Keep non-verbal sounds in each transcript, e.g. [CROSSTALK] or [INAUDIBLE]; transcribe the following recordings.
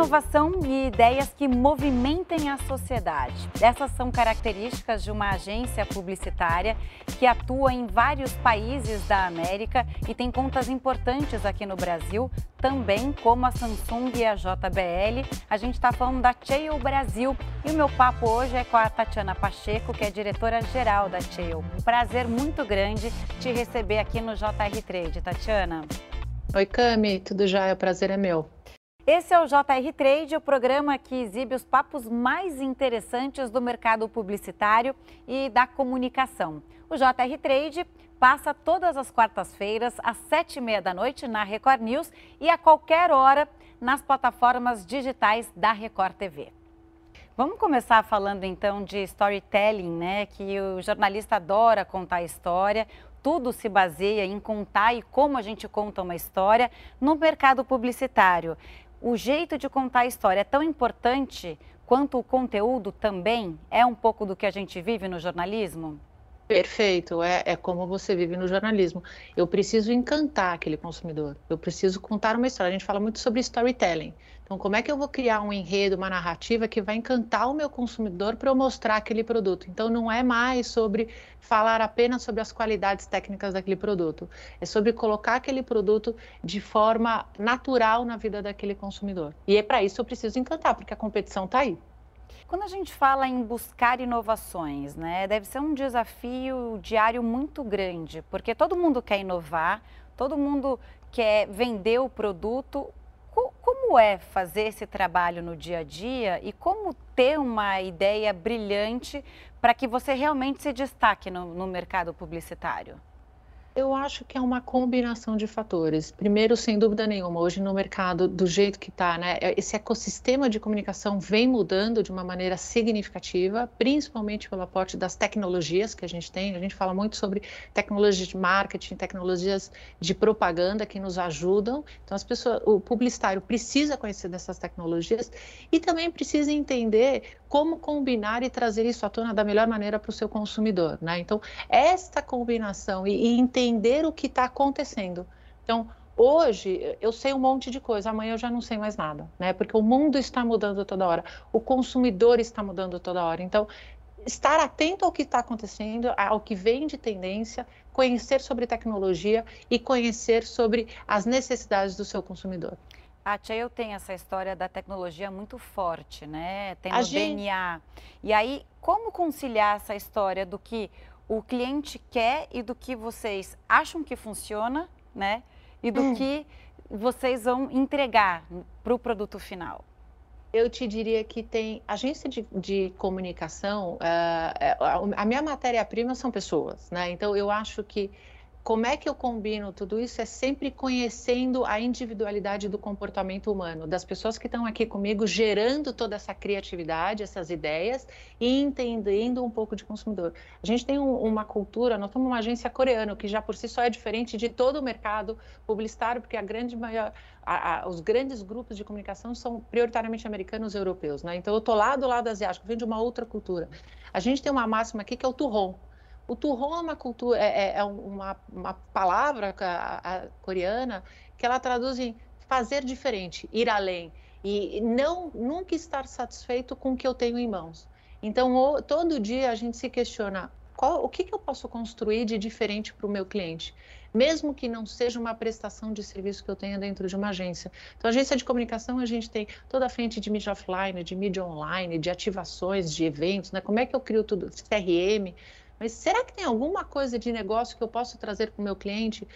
Inovação e ideias que movimentem a sociedade. Essas são características de uma agência publicitária que atua em vários países da América e tem contas importantes aqui no Brasil, também como a Samsung e a JBL. A gente está falando da Cheil Brasil e o meu papo hoje é com a Tatiana Pacheco, que é diretora-geral da Cheil. Um prazer muito grande te receber aqui no JR Trade. Tatiana. Oi, Cami, tudo já? O prazer é meu. Esse é o JR Trade, o programa que exibe os papos mais interessantes do mercado publicitário e da comunicação. O JR Trade passa todas as quartas-feiras, às sete e meia da noite, na Record News e a qualquer hora nas plataformas digitais da Record TV. Vamos começar falando então de storytelling, né? Que o jornalista adora contar história tudo se baseia em contar e como a gente conta uma história no mercado publicitário o jeito de contar a história é tão importante quanto o conteúdo também é um pouco do que a gente vive no jornalismo? Perfeito, é, é como você vive no jornalismo. Eu preciso encantar aquele consumidor, eu preciso contar uma história. A gente fala muito sobre storytelling. Então, como é que eu vou criar um enredo, uma narrativa que vai encantar o meu consumidor para eu mostrar aquele produto? Então, não é mais sobre falar apenas sobre as qualidades técnicas daquele produto, é sobre colocar aquele produto de forma natural na vida daquele consumidor. E é para isso eu preciso encantar, porque a competição está aí. Quando a gente fala em buscar inovações, né, deve ser um desafio diário muito grande, porque todo mundo quer inovar, todo mundo quer vender o produto. Como é fazer esse trabalho no dia a dia e como ter uma ideia brilhante para que você realmente se destaque no, no mercado publicitário? Eu acho que é uma combinação de fatores. Primeiro, sem dúvida nenhuma, hoje no mercado, do jeito que está, né, é, esse ecossistema de comunicação vem mudando de uma maneira significativa, principalmente pelo aporte das tecnologias que a gente tem. A gente fala muito sobre tecnologias de marketing, tecnologias de propaganda que nos ajudam. Então, as pessoas, o publicitário precisa conhecer dessas tecnologias e também precisa entender como combinar e trazer isso à tona da melhor maneira para o seu consumidor, né? Então, esta combinação e, e entender entender o que está acontecendo. Então, hoje eu sei um monte de coisa, amanhã eu já não sei mais nada, né? Porque o mundo está mudando toda hora, o consumidor está mudando toda hora. Então, estar atento ao que está acontecendo, ao que vem de tendência, conhecer sobre tecnologia e conhecer sobre as necessidades do seu consumidor. A Cheil tem essa história da tecnologia muito forte, né? Tem o gente... DNA. E aí, como conciliar essa história do que o cliente quer e do que vocês acham que funciona, né? E do hum. que vocês vão entregar para o produto final. Eu te diria que tem agência de, de comunicação, uh, a minha matéria-prima são pessoas, né? Então eu acho que como é que eu combino tudo isso? É sempre conhecendo a individualidade do comportamento humano, das pessoas que estão aqui comigo, gerando toda essa criatividade, essas ideias e entendendo um pouco de consumidor. A gente tem um, uma cultura, nós somos uma agência coreana, que já por si só é diferente de todo o mercado publicitário, porque a grande maior, a, a, os grandes grupos de comunicação são prioritariamente americanos e europeus, né? Então eu estou lá do lado asiático, venho de uma outra cultura. A gente tem uma máxima aqui que é o turron o turron é uma cultura, é, é, é uma, uma, palavra a, a coreana que ela traduz em fazer diferente, ir além e não nunca estar satisfeito com o que eu tenho em mãos. Então, o, todo dia a gente se questiona qual, o que, que eu posso construir de diferente para o meu cliente, mesmo que não seja uma prestação de serviço que eu tenha dentro de uma agência. Então, agência de comunicação, a gente tem toda a frente de mídia offline, de mídia online, de ativações, de eventos, né? Como é que eu crio tudo? CRM. Mas será que tem alguma coisa de negócio que eu posso trazer para o meu cliente?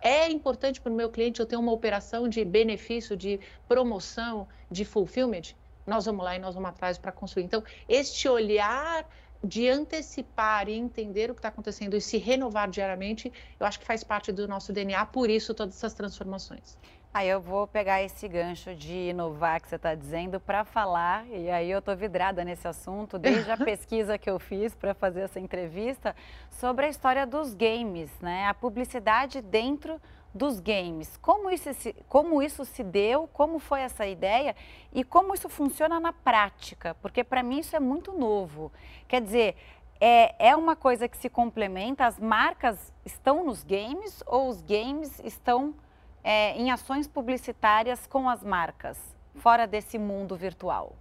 É importante para o meu cliente eu ter uma operação de benefício, de promoção, de fulfillment? Nós vamos lá e nós vamos atrás para construir. Então, este olhar de antecipar e entender o que está acontecendo e se renovar diariamente, eu acho que faz parte do nosso DNA, por isso todas essas transformações. Aí eu vou pegar esse gancho de inovar que você está dizendo para falar, e aí eu estou vidrada nesse assunto, desde a [LAUGHS] pesquisa que eu fiz para fazer essa entrevista, sobre a história dos games, né? A publicidade dentro dos games. Como isso, se, como isso se deu, como foi essa ideia e como isso funciona na prática, porque para mim isso é muito novo. Quer dizer, é, é uma coisa que se complementa, as marcas estão nos games ou os games estão é, em ações publicitárias com as marcas? fora desse mundo virtual?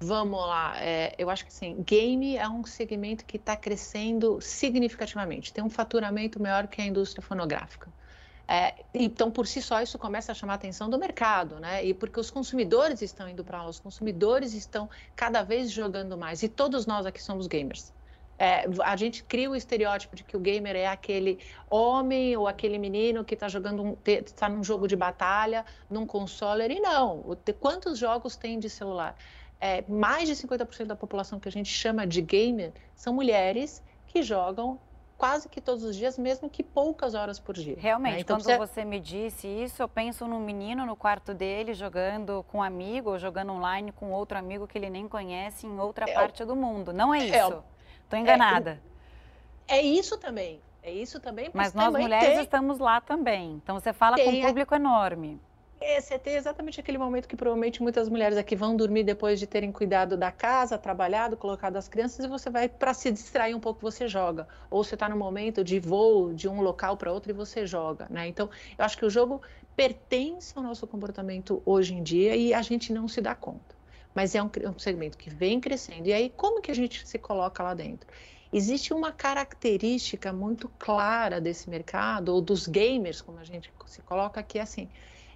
Vamos lá, é, eu acho que sim. Game é um segmento que está crescendo significativamente. Tem um faturamento maior que a indústria fonográfica. É, então, por si só, isso começa a chamar a atenção do mercado, né? E porque os consumidores estão indo para lá, os consumidores estão cada vez jogando mais. E todos nós aqui somos gamers. É, a gente cria o estereótipo de que o gamer é aquele homem ou aquele menino que está jogando, está num jogo de batalha, num console, e não. Quantos jogos tem de celular? É, mais de 50% da população que a gente chama de gamer são mulheres que jogam quase que todos os dias, mesmo que poucas horas por dia. Realmente, né? então, quando você... você me disse isso, eu penso num menino no quarto dele jogando com um amigo ou jogando online com outro amigo que ele nem conhece em outra é, parte do mundo. Não é, é isso? Estou enganada. É, é, isso também. É isso também. Mas nós mulheres tem... estamos lá também. Então você fala tem com um público enorme. É, você tem exatamente aquele momento que provavelmente muitas mulheres aqui vão dormir depois de terem cuidado da casa, trabalhado, colocado as crianças, e você vai, para se distrair um pouco, você joga. Ou você está no momento de voo de um local para outro e você joga. Né? Então, eu acho que o jogo pertence ao nosso comportamento hoje em dia e a gente não se dá conta. Mas é um, é um segmento que vem crescendo. E aí, como que a gente se coloca lá dentro? Existe uma característica muito clara desse mercado, ou dos gamers, como a gente se coloca aqui, assim,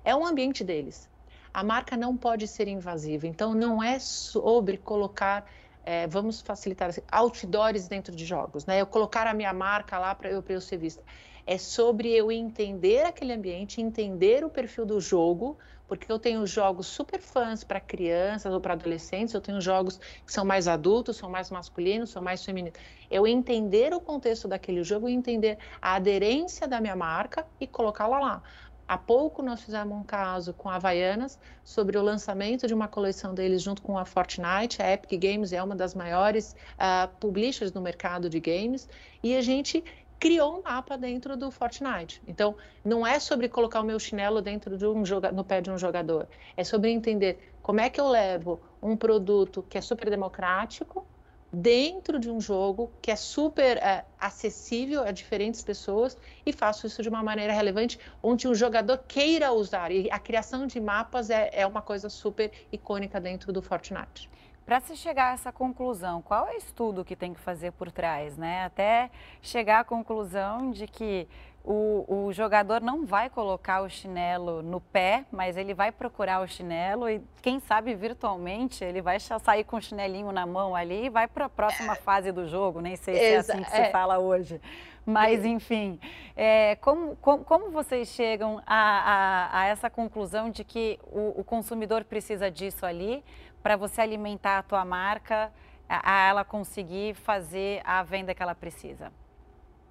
é o ambiente deles. A marca não pode ser invasiva, então não é sobre colocar, é, vamos facilitar assim, outdoors dentro de jogos, né? Eu colocar a minha marca lá para eu, eu ser vista. É sobre eu entender aquele ambiente, entender o perfil do jogo, porque eu tenho jogos super fãs para crianças ou para adolescentes, eu tenho jogos que são mais adultos, são mais masculinos, são mais femininos. Eu entender o contexto daquele jogo entender a aderência da minha marca e colocá-la lá. Há pouco nós fizemos um caso com a Havaianas sobre o lançamento de uma coleção deles junto com a Fortnite. A Epic Games é uma das maiores uh, publishers no mercado de games e a gente criou um mapa dentro do Fortnite. Então, não é sobre colocar o meu chinelo dentro de um no pé de um jogador. É sobre entender como é que eu levo um produto que é super democrático dentro de um jogo que é super é, acessível a diferentes pessoas e faço isso de uma maneira relevante, onde o jogador queira usar. E a criação de mapas é, é uma coisa super icônica dentro do Fortnite. Para se chegar a essa conclusão, qual é o estudo que tem que fazer por trás, né? Até chegar à conclusão de que o, o, jogador não vai colocar o chinelo no pé, mas ele vai procurar o chinelo e, quem sabe, virtualmente, ele vai sair com o chinelinho na mão ali e vai para a próxima fase do jogo. Nem sei se é assim que se é. fala hoje. Mas, enfim, é, como, como, como, vocês chegam a, a, a, essa conclusão de que o, o consumidor precisa disso ali para você alimentar a tua marca, a, ela conseguir fazer a venda que ela precisa?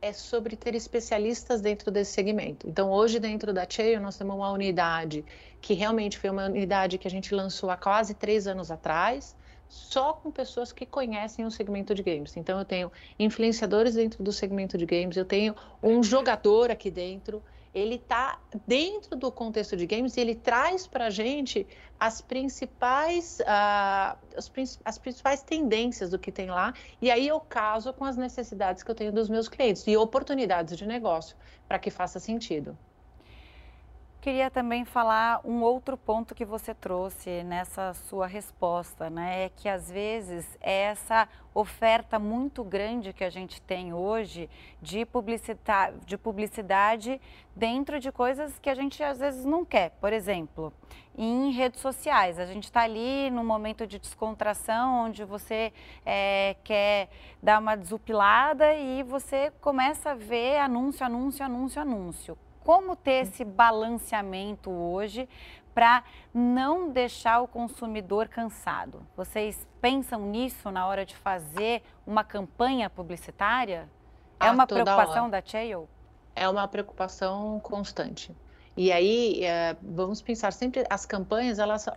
é sobre ter especialistas dentro desse segmento. Então, hoje, dentro da Cheio, nós temos uma unidade que realmente foi uma unidade que a gente lançou há quase três anos atrás, só com pessoas que conhecem o segmento de games. Então, eu tenho influenciadores dentro do segmento de games, eu tenho um jogador aqui dentro, ele está dentro do contexto de games e ele traz para a gente as principais, uh, as, as, principais tendências do que tem lá, e aí eu caso com as necessidades que eu tenho dos meus clientes e oportunidades de negócio para que faça sentido queria também falar um outro ponto que você trouxe nessa sua resposta, né? É que às vezes é essa oferta muito grande que a gente tem hoje de publicidade, de publicidade dentro de coisas que a gente às vezes não quer. Por exemplo, em redes sociais, a gente está ali no momento de descontração, onde você é, quer dar uma desupilada e você começa a ver anúncio, anúncio, anúncio, anúncio como ter esse balanceamento hoje para não deixar o consumidor cansado? Vocês pensam nisso na hora de fazer uma campanha publicitária? É ah, uma preocupação da Chayo? É uma preocupação constante. E aí, é, vamos pensar sempre, as campanhas, elas,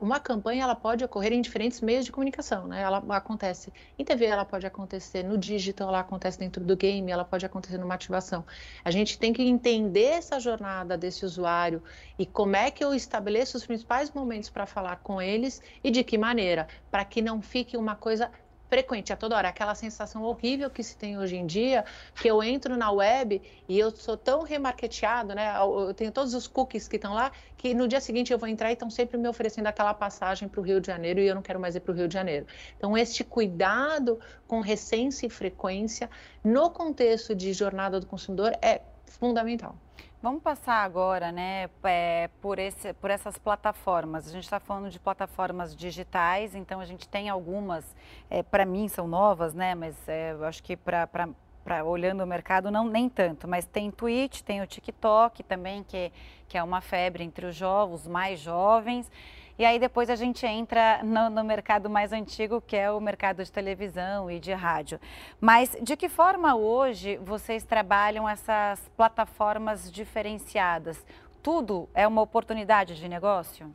uma campanha ela pode ocorrer em diferentes meios de comunicação, né? Ela acontece em TV, ela pode acontecer no digital, ela acontece dentro do game, ela pode acontecer numa ativação. A gente tem que entender essa jornada desse usuário e como é que eu estabeleço os principais momentos para falar com eles e de que maneira, para que não fique uma coisa frequente, a toda hora. Aquela sensação horrível que se tem hoje em dia, que eu entro na web e eu sou tão remarketeado, né? Eu tenho todos os cookies que estão lá, que no dia seguinte eu vou entrar e estão sempre me oferecendo aquela passagem para o Rio de Janeiro e eu não quero mais ir para o Rio de Janeiro. Então, este cuidado com recência e frequência no contexto de jornada do consumidor é fundamental. Vamos passar agora, né, é, por, esse, por essas plataformas. A gente está falando de plataformas digitais, então a gente tem algumas, é, para mim são novas, né, mas é, eu acho que para olhando o mercado não nem tanto, mas tem Twitch, tem o TikTok também, que, que é uma febre entre os jovens, mais jovens. E aí depois a gente entra no, no, mercado mais antigo, que é o mercado de televisão e de rádio. Mas de que forma hoje vocês trabalham essas plataformas diferenciadas? Tudo é uma oportunidade de negócio?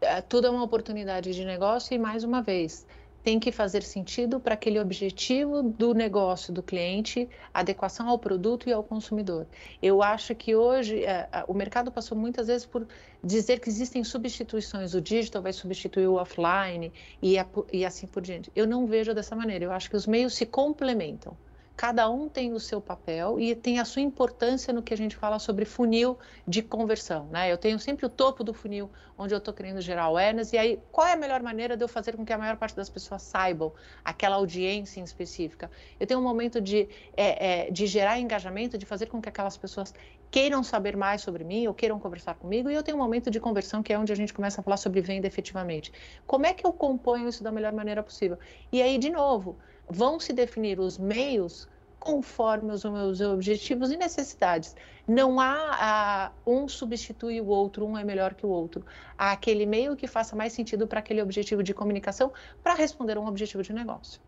É, tudo é uma oportunidade de negócio e mais uma vez, tem que fazer sentido para aquele objetivo do negócio do cliente, adequação ao produto e ao consumidor. Eu acho que hoje é, o mercado passou muitas vezes por dizer que existem substituições, o digital vai substituir o offline e, a, e assim por diante. Eu não vejo dessa maneira, eu acho que os meios se complementam cada um tem o seu papel e tem a sua importância no que a gente fala sobre funil de conversão, né? Eu tenho sempre o topo do funil onde eu estou querendo gerar awareness e aí qual é a melhor maneira de eu fazer com que a maior parte das pessoas saibam aquela audiência em específica? Eu tenho um momento de, é, é, de gerar engajamento, de fazer com que aquelas pessoas queiram saber mais sobre mim ou queiram conversar comigo e eu tenho um momento de conversão que é onde a gente começa a falar sobre venda efetivamente. Como é que eu componho isso da melhor maneira possível? E aí, de novo, vão se definir os meios conforme os meus objetivos e necessidades. Não há um substitui o outro, um é melhor que o outro. Há aquele meio que faça mais sentido para aquele objetivo de comunicação para responder a um objetivo de negócio.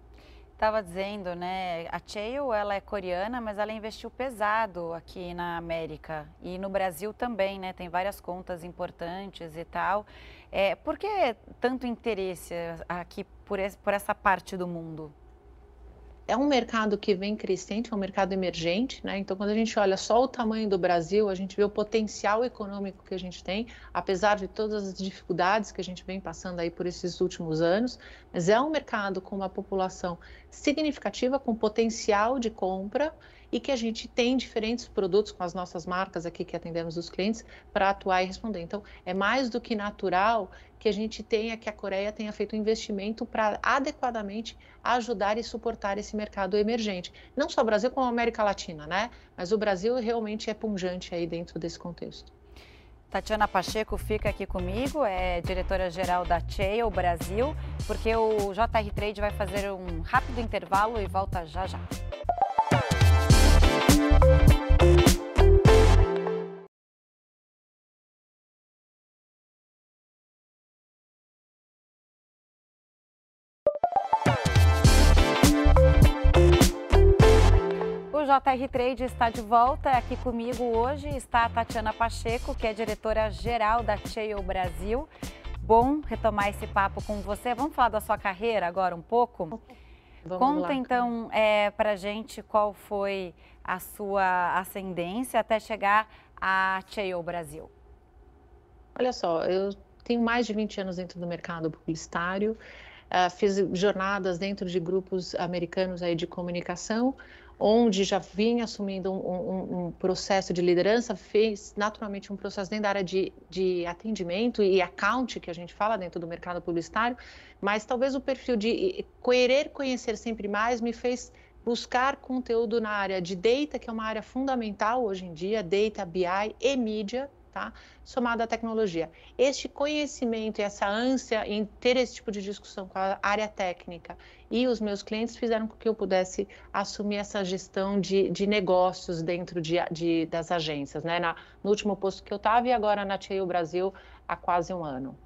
Estava dizendo, né? A Cheil, ela é coreana, mas ela investiu pesado aqui na América e no Brasil também, né? Tem várias contas importantes e tal. É, por que tanto interesse aqui por, esse, por essa parte do mundo? É um mercado que vem crescente, é um mercado emergente, né? Então, quando a gente olha só o tamanho do Brasil, a gente vê o potencial econômico que a gente tem, apesar de todas as dificuldades que a gente vem passando aí por esses últimos anos, mas é um mercado com uma população significativa, com potencial de compra e que a gente tem diferentes produtos com as nossas marcas aqui que atendemos os clientes para atuar e responder. Então, é mais do que natural que a gente tenha, que a Coreia tenha feito um investimento para adequadamente ajudar e suportar esse mercado emergente. Não só o Brasil, como a América Latina, né? Mas o Brasil realmente é punjante aí dentro desse contexto. Tatiana Pacheco fica aqui comigo, é diretora-geral da Cheil Brasil, porque o JR Trade vai fazer um rápido intervalo e volta já já. JR Trade está de volta. Aqui comigo hoje está a Tatiana Pacheco, que é diretora-geral da Cheio Brasil. Bom retomar esse papo com você. Vamos falar da sua carreira agora um pouco? Vamos Conta lá. então é, para gente qual foi a sua ascendência até chegar a Cheio Brasil. Olha só, eu tenho mais de 20 anos dentro do mercado publicitário. Uh, fiz jornadas dentro de grupos americanos aí de comunicação, onde já vinha assumindo um, um, um, processo de liderança, fez naturalmente um processo dentro da área de, de atendimento e account, que a gente fala dentro do mercado publicitário, mas talvez o perfil de querer conhecer sempre mais me fez buscar conteúdo na área de data, que é uma área fundamental hoje em dia, data, BI e mídia, tá? somado à tecnologia. Este conhecimento e essa ânsia em ter esse tipo de discussão com a área técnica e os meus clientes fizeram com que eu pudesse assumir essa gestão de, de negócios dentro de, de, das agências, né? Na, no último posto que eu estava e agora na TIO Brasil há quase um ano.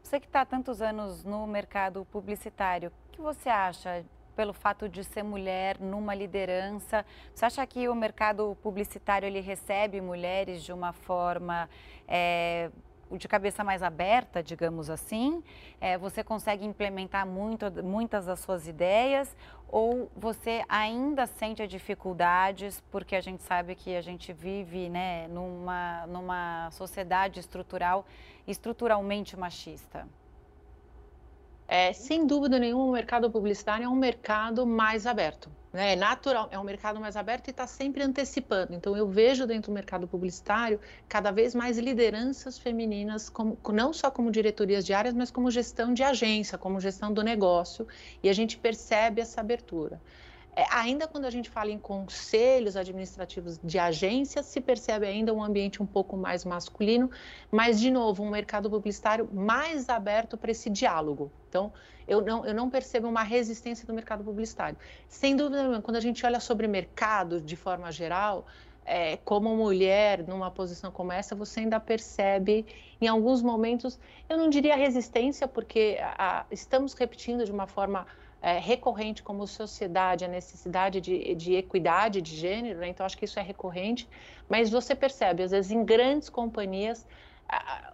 Você que está tantos anos no mercado publicitário, o que você acha pelo fato de ser mulher numa liderança? Você acha que o mercado publicitário ele recebe mulheres de uma forma é, de cabeça mais aberta, digamos assim? É, você consegue implementar muito, muitas das suas ideias ou você ainda sente dificuldades porque a gente sabe que a gente vive né, numa, numa sociedade estrutural, estruturalmente machista? É, sem dúvida nenhuma, o mercado publicitário é um mercado mais aberto. Né? É natural, é um mercado mais aberto e está sempre antecipando. Então, eu vejo dentro do mercado publicitário cada vez mais lideranças femininas, como, não só como diretorias de áreas, mas como gestão de agência, como gestão do negócio, e a gente percebe essa abertura. É, ainda quando a gente fala em conselhos administrativos de agências, se percebe ainda um ambiente um pouco mais masculino, mas, de novo, um mercado publicitário mais aberto para esse diálogo. Então, eu não, eu não percebo uma resistência do mercado publicitário. Sem dúvida quando a gente olha sobre mercado de forma geral, é, como mulher numa posição como essa, você ainda percebe, em alguns momentos, eu não diria resistência, porque a, estamos repetindo de uma forma é, recorrente como sociedade a necessidade de, de equidade de gênero, né? então acho que isso é recorrente, mas você percebe, às vezes, em grandes companhias,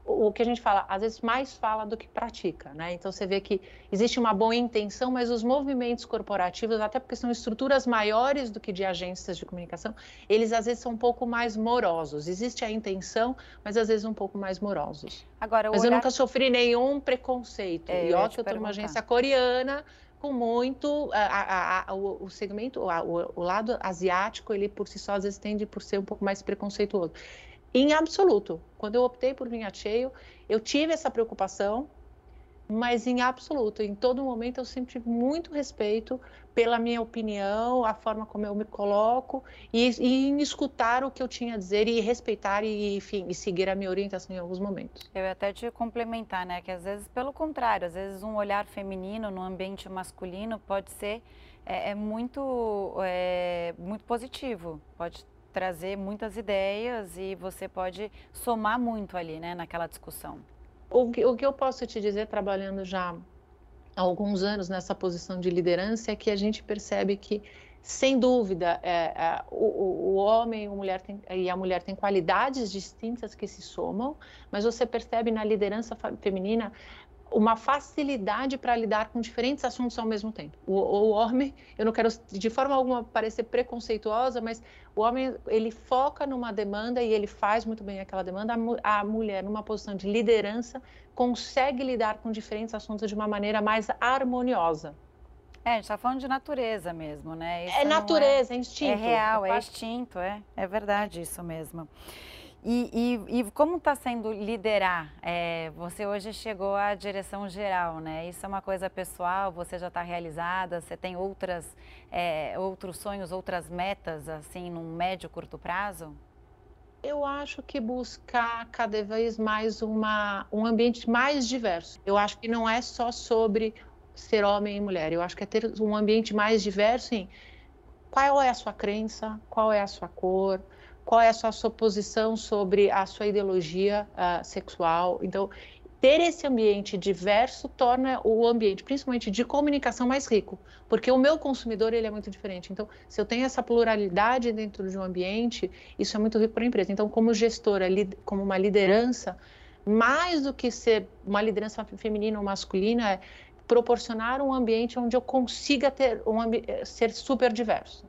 o que a gente fala, às vezes mais fala do que pratica, né? Então você vê que existe uma boa intenção, mas os movimentos corporativos, até porque são estruturas maiores do que de agências de comunicação, eles às vezes são um pouco mais morosos. Existe a intenção, mas às vezes um pouco mais morosos. Agora, mas olhar... eu nunca sofri nenhum preconceito. É, e ó que eu tenho uma agência coreana com muito a, a, a, o, segmento, o, o, lado asiático, ele por si só às vezes tende por ser um pouco mais preconceituoso. Em absoluto, quando eu optei por a Cheio, eu tive essa preocupação, mas em absoluto, em todo momento eu sempre tive muito respeito pela minha opinião, a forma como eu me coloco e, e em escutar o que eu tinha a dizer e respeitar e, enfim, e seguir a minha orientação em alguns momentos. Eu ia até te complementar, né, que às vezes pelo contrário, às vezes um olhar feminino no ambiente masculino pode ser é, é muito é, muito positivo, pode trazer muitas ideias e você pode somar muito ali, né, naquela discussão. O que, o que eu posso te dizer, trabalhando já há alguns anos nessa posição de liderança é que a gente percebe que, sem dúvida, é, é, o, o, homem tem, e a mulher têm qualidades distintas que se somam, mas você percebe na liderança feminina uma facilidade para lidar com diferentes assuntos ao mesmo tempo. O, o, homem, eu não quero de forma alguma parecer preconceituosa, mas o homem ele foca numa demanda e ele faz muito bem aquela demanda. A, a mulher, numa posição de liderança, consegue lidar com diferentes assuntos de uma maneira mais harmoniosa. É, a gente está falando de natureza mesmo, né? Isso é natureza, é, é instinto. É real, é instinto, é, é verdade isso mesmo. E, e, e como está sendo liderar? É, você hoje chegou à direção geral, né? Isso é uma coisa pessoal, você já está realizada, você tem outras, é, outros sonhos, outras metas, assim, num médio, curto prazo? Eu acho que buscar cada vez mais uma, um ambiente mais diverso. Eu acho que não é só sobre ser homem e mulher, eu acho que é ter um ambiente mais diverso em qual é a sua crença, qual é a sua cor, qual é a sua, sua posição sobre a sua ideologia uh, sexual. Então, ter esse ambiente diverso torna o ambiente, principalmente de comunicação, mais rico, porque o meu consumidor ele é muito diferente. Então, se eu tenho essa pluralidade dentro de um ambiente, isso é muito rico para a empresa. Então, como gestora, como uma liderança, mais do que ser uma liderança feminina ou masculina, é proporcionar um ambiente onde eu consiga ter um ser super diverso.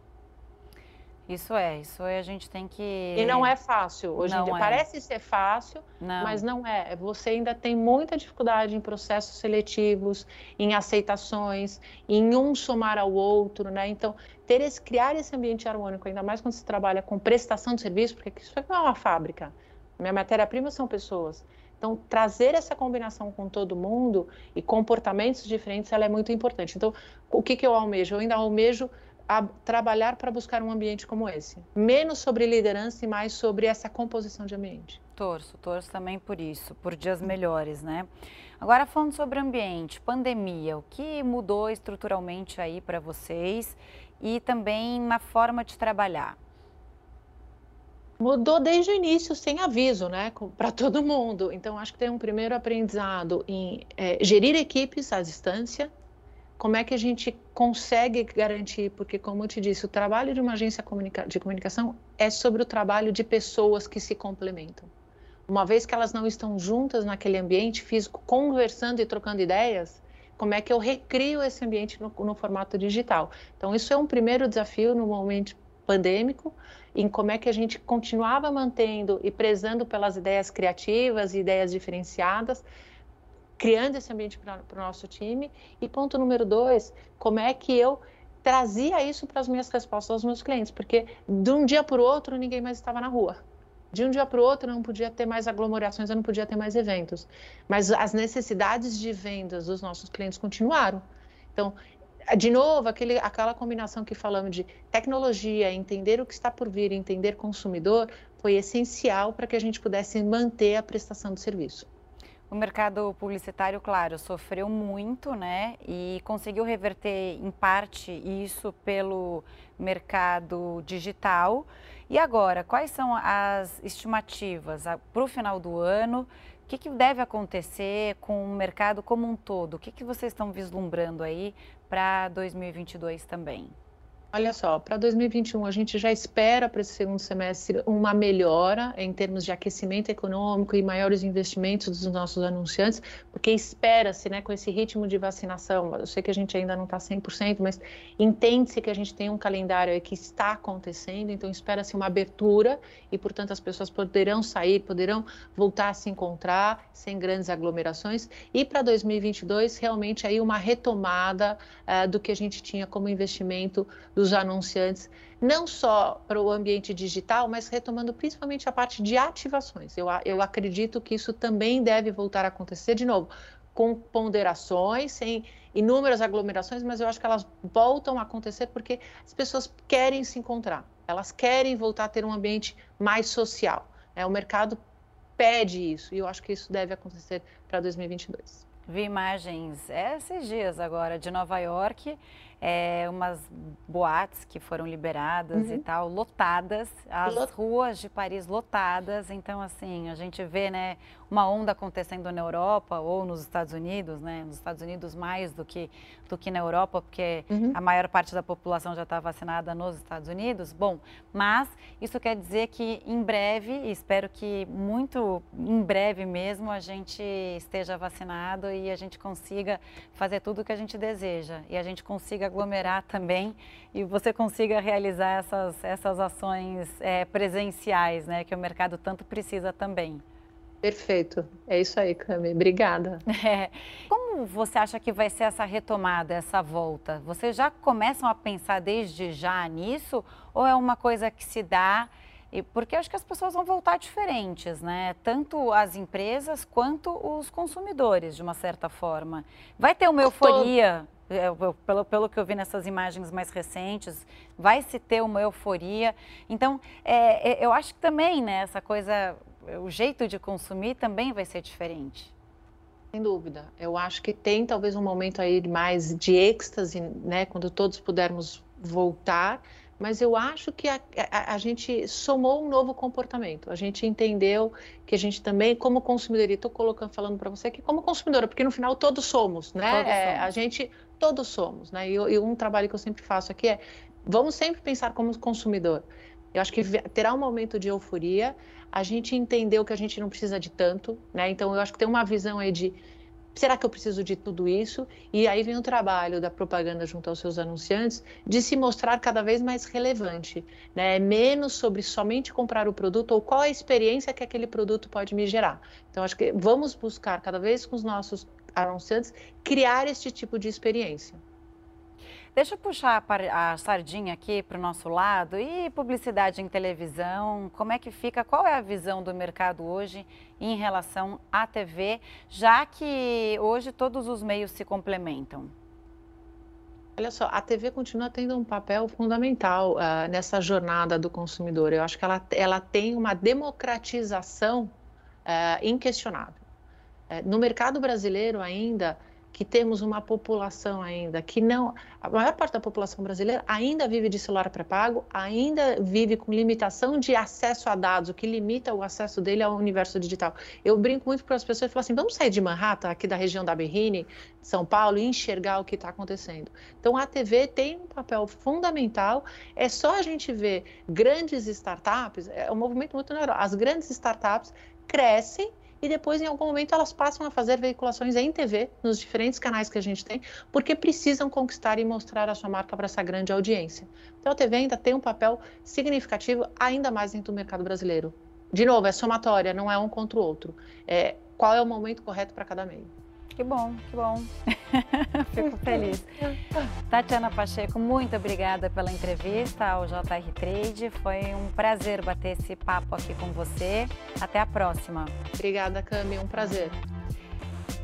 Isso é, isso é, a gente tem que. E não é fácil. Hoje não em dia é. parece ser fácil, não. mas não é. Você ainda tem muita dificuldade em processos seletivos, em aceitações, em um somar ao outro, né? Então, ter esse, criar esse ambiente harmônico, ainda mais quando se trabalha com prestação de serviço, porque isso não é uma fábrica. Minha matéria-prima são pessoas. Então, trazer essa combinação com todo mundo e comportamentos diferentes, ela é muito importante. Então, o que, que eu almejo? Eu ainda almejo a trabalhar para buscar um ambiente como esse. Menos sobre liderança e mais sobre essa composição de ambiente. Torço, torço também por isso, por dias melhores, né? Agora falando sobre ambiente, pandemia, o que mudou estruturalmente aí para vocês e também na forma de trabalhar? Mudou desde o início, sem aviso, né, para todo mundo. Então, acho que tem um primeiro aprendizado em é, gerir equipes à distância, como é que a gente consegue garantir? Porque, como eu te disse, o trabalho de uma agência de comunicação é sobre o trabalho de pessoas que se complementam. Uma vez que elas não estão juntas naquele ambiente físico, conversando e trocando ideias, como é que eu recrio esse ambiente no, no formato digital? Então, isso é um primeiro desafio no momento pandêmico, em como é que a gente continuava mantendo e prezando pelas ideias criativas e ideias diferenciadas, criando esse ambiente para o nosso time. E ponto número dois, como é que eu trazia isso para as minhas respostas aos meus clientes, porque de um dia para o outro ninguém mais estava na rua. De um dia para o outro não podia ter mais aglomerações, eu não podia ter mais eventos. Mas as necessidades de vendas dos nossos clientes continuaram. Então, de novo, aquele, aquela combinação que falamos de tecnologia, entender o que está por vir, entender consumidor, foi essencial para que a gente pudesse manter a prestação do serviço. O mercado publicitário, claro, sofreu muito, né? E conseguiu reverter em parte isso pelo mercado digital. E agora, quais são as estimativas para o final do ano? O que, que, deve acontecer com o mercado como um todo? O que, que vocês estão vislumbrando aí para 2022 também? Olha só, para 2021 a gente já espera para esse segundo semestre uma melhora em termos de aquecimento econômico e maiores investimentos dos nossos anunciantes, porque espera-se, né, com esse ritmo de vacinação, eu sei que a gente ainda não está 100%, mas entende-se que a gente tem um calendário que está acontecendo, então espera-se uma abertura e, portanto, as pessoas poderão sair, poderão voltar a se encontrar sem grandes aglomerações. E para 2022 realmente aí uma retomada uh, do que a gente tinha como investimento dos anunciantes, não só para o ambiente digital, mas retomando principalmente a parte de ativações. Eu, eu acredito que isso também deve voltar a acontecer de novo, com ponderações, sem inúmeras aglomerações, mas eu acho que elas voltam a acontecer porque as pessoas querem se encontrar, elas querem voltar a ter um ambiente mais social. Né? O mercado pede isso e eu acho que isso deve acontecer para 2022. Vi imagens esses dias agora de Nova York é, umas boates que foram liberadas uhum. e tal, lotadas, as Lot... ruas de Paris lotadas. Então, assim, a gente vê, né, uma onda acontecendo na Europa ou nos Estados Unidos, né, nos Estados Unidos mais do que, do que na Europa, porque uhum. a maior parte da população já está vacinada nos Estados Unidos. Bom, mas isso quer dizer que em breve, espero que muito em breve mesmo, a gente esteja vacinado e a gente consiga fazer tudo o que a gente deseja e a gente consiga aglomerar também e você consiga realizar essas, essas ações é, presenciais, né, que o mercado tanto precisa também. Perfeito, é isso aí, Cami. Obrigada. [LAUGHS] É. Como você acha que vai ser essa retomada, essa volta? Vocês já começam a pensar desde já nisso ou é uma coisa que se dá? E porque acho que as pessoas vão voltar diferentes, né? Tanto as empresas quanto os consumidores, de uma certa forma. Vai ter uma euforia é, pelo, pelo que eu vi nessas imagens mais recentes, vai se ter uma euforia. Então, é, é, eu acho que também, né, essa coisa, o jeito de consumir também vai ser diferente. Sem dúvida. Eu acho que tem talvez um momento aí mais de êxtase, né, quando todos pudermos voltar, mas eu acho que a, a, a, gente somou um novo comportamento. A gente entendeu que a gente também, como consumidor, e estou colocando, falando para você que como consumidora, porque no final todos somos, né? Todos é, somos. A gente, todos somos, né? E, e, um trabalho que eu sempre faço aqui é, vamos sempre pensar como consumidor. Eu acho que terá um momento de euforia, a gente entendeu que a gente não precisa de tanto, né? Então eu acho que tem uma visão aí de será que eu preciso de tudo isso? E aí vem o trabalho da propaganda junto aos seus anunciantes de se mostrar cada vez mais relevante, né? menos sobre somente comprar o produto ou qual a experiência que aquele produto pode me gerar. Então, acho que vamos buscar cada vez com os nossos anunciantes criar este tipo de experiência. Deixa eu puxar a sardinha aqui para o nosso lado. E publicidade em televisão, como é que fica? Qual é a visão do mercado hoje em relação à TV, já que hoje todos os meios se complementam? Olha só, a TV continua tendo um papel fundamental uh, nessa jornada do consumidor. Eu acho que ela, ela tem uma democratização uh, inquestionável. Uh, no mercado brasileiro ainda, que temos uma população ainda que não, a maior parte da população brasileira ainda vive de celular pré-pago, ainda vive com limitação de acesso a dados, o que limita o acesso dele ao universo digital. Eu brinco muito para as pessoas e falo assim: vamos sair de Manhattan, aqui da região da Berrine, São Paulo, e enxergar o que está acontecendo. Então a TV tem um papel fundamental. É só a gente ver grandes startups, é um movimento muito natural. As grandes startups crescem e depois, em algum momento, elas passam a fazer veiculações em TV, nos diferentes canais que a gente tem, porque precisam conquistar e mostrar a sua marca para essa grande audiência. Então, a TV ainda tem um papel significativo, ainda mais dentro do mercado brasileiro. De novo, é somatória, não é um contra o outro. É, qual é o momento correto para cada meio? Que bom, que bom. [LAUGHS] Fico feliz. Tatiana Pacheco, muito obrigada pela entrevista ao JR Trade. Foi um prazer bater esse papo aqui com você. Até a próxima. Obrigada, Cami. Um prazer.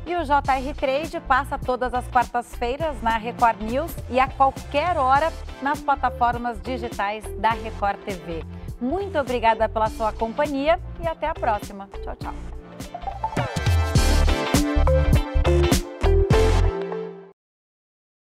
E o JR Trade passa todas as quartas-feiras na Record News e a qualquer hora nas plataformas digitais da Record TV. Muito obrigada pela sua companhia e até a próxima. Tchau, tchau.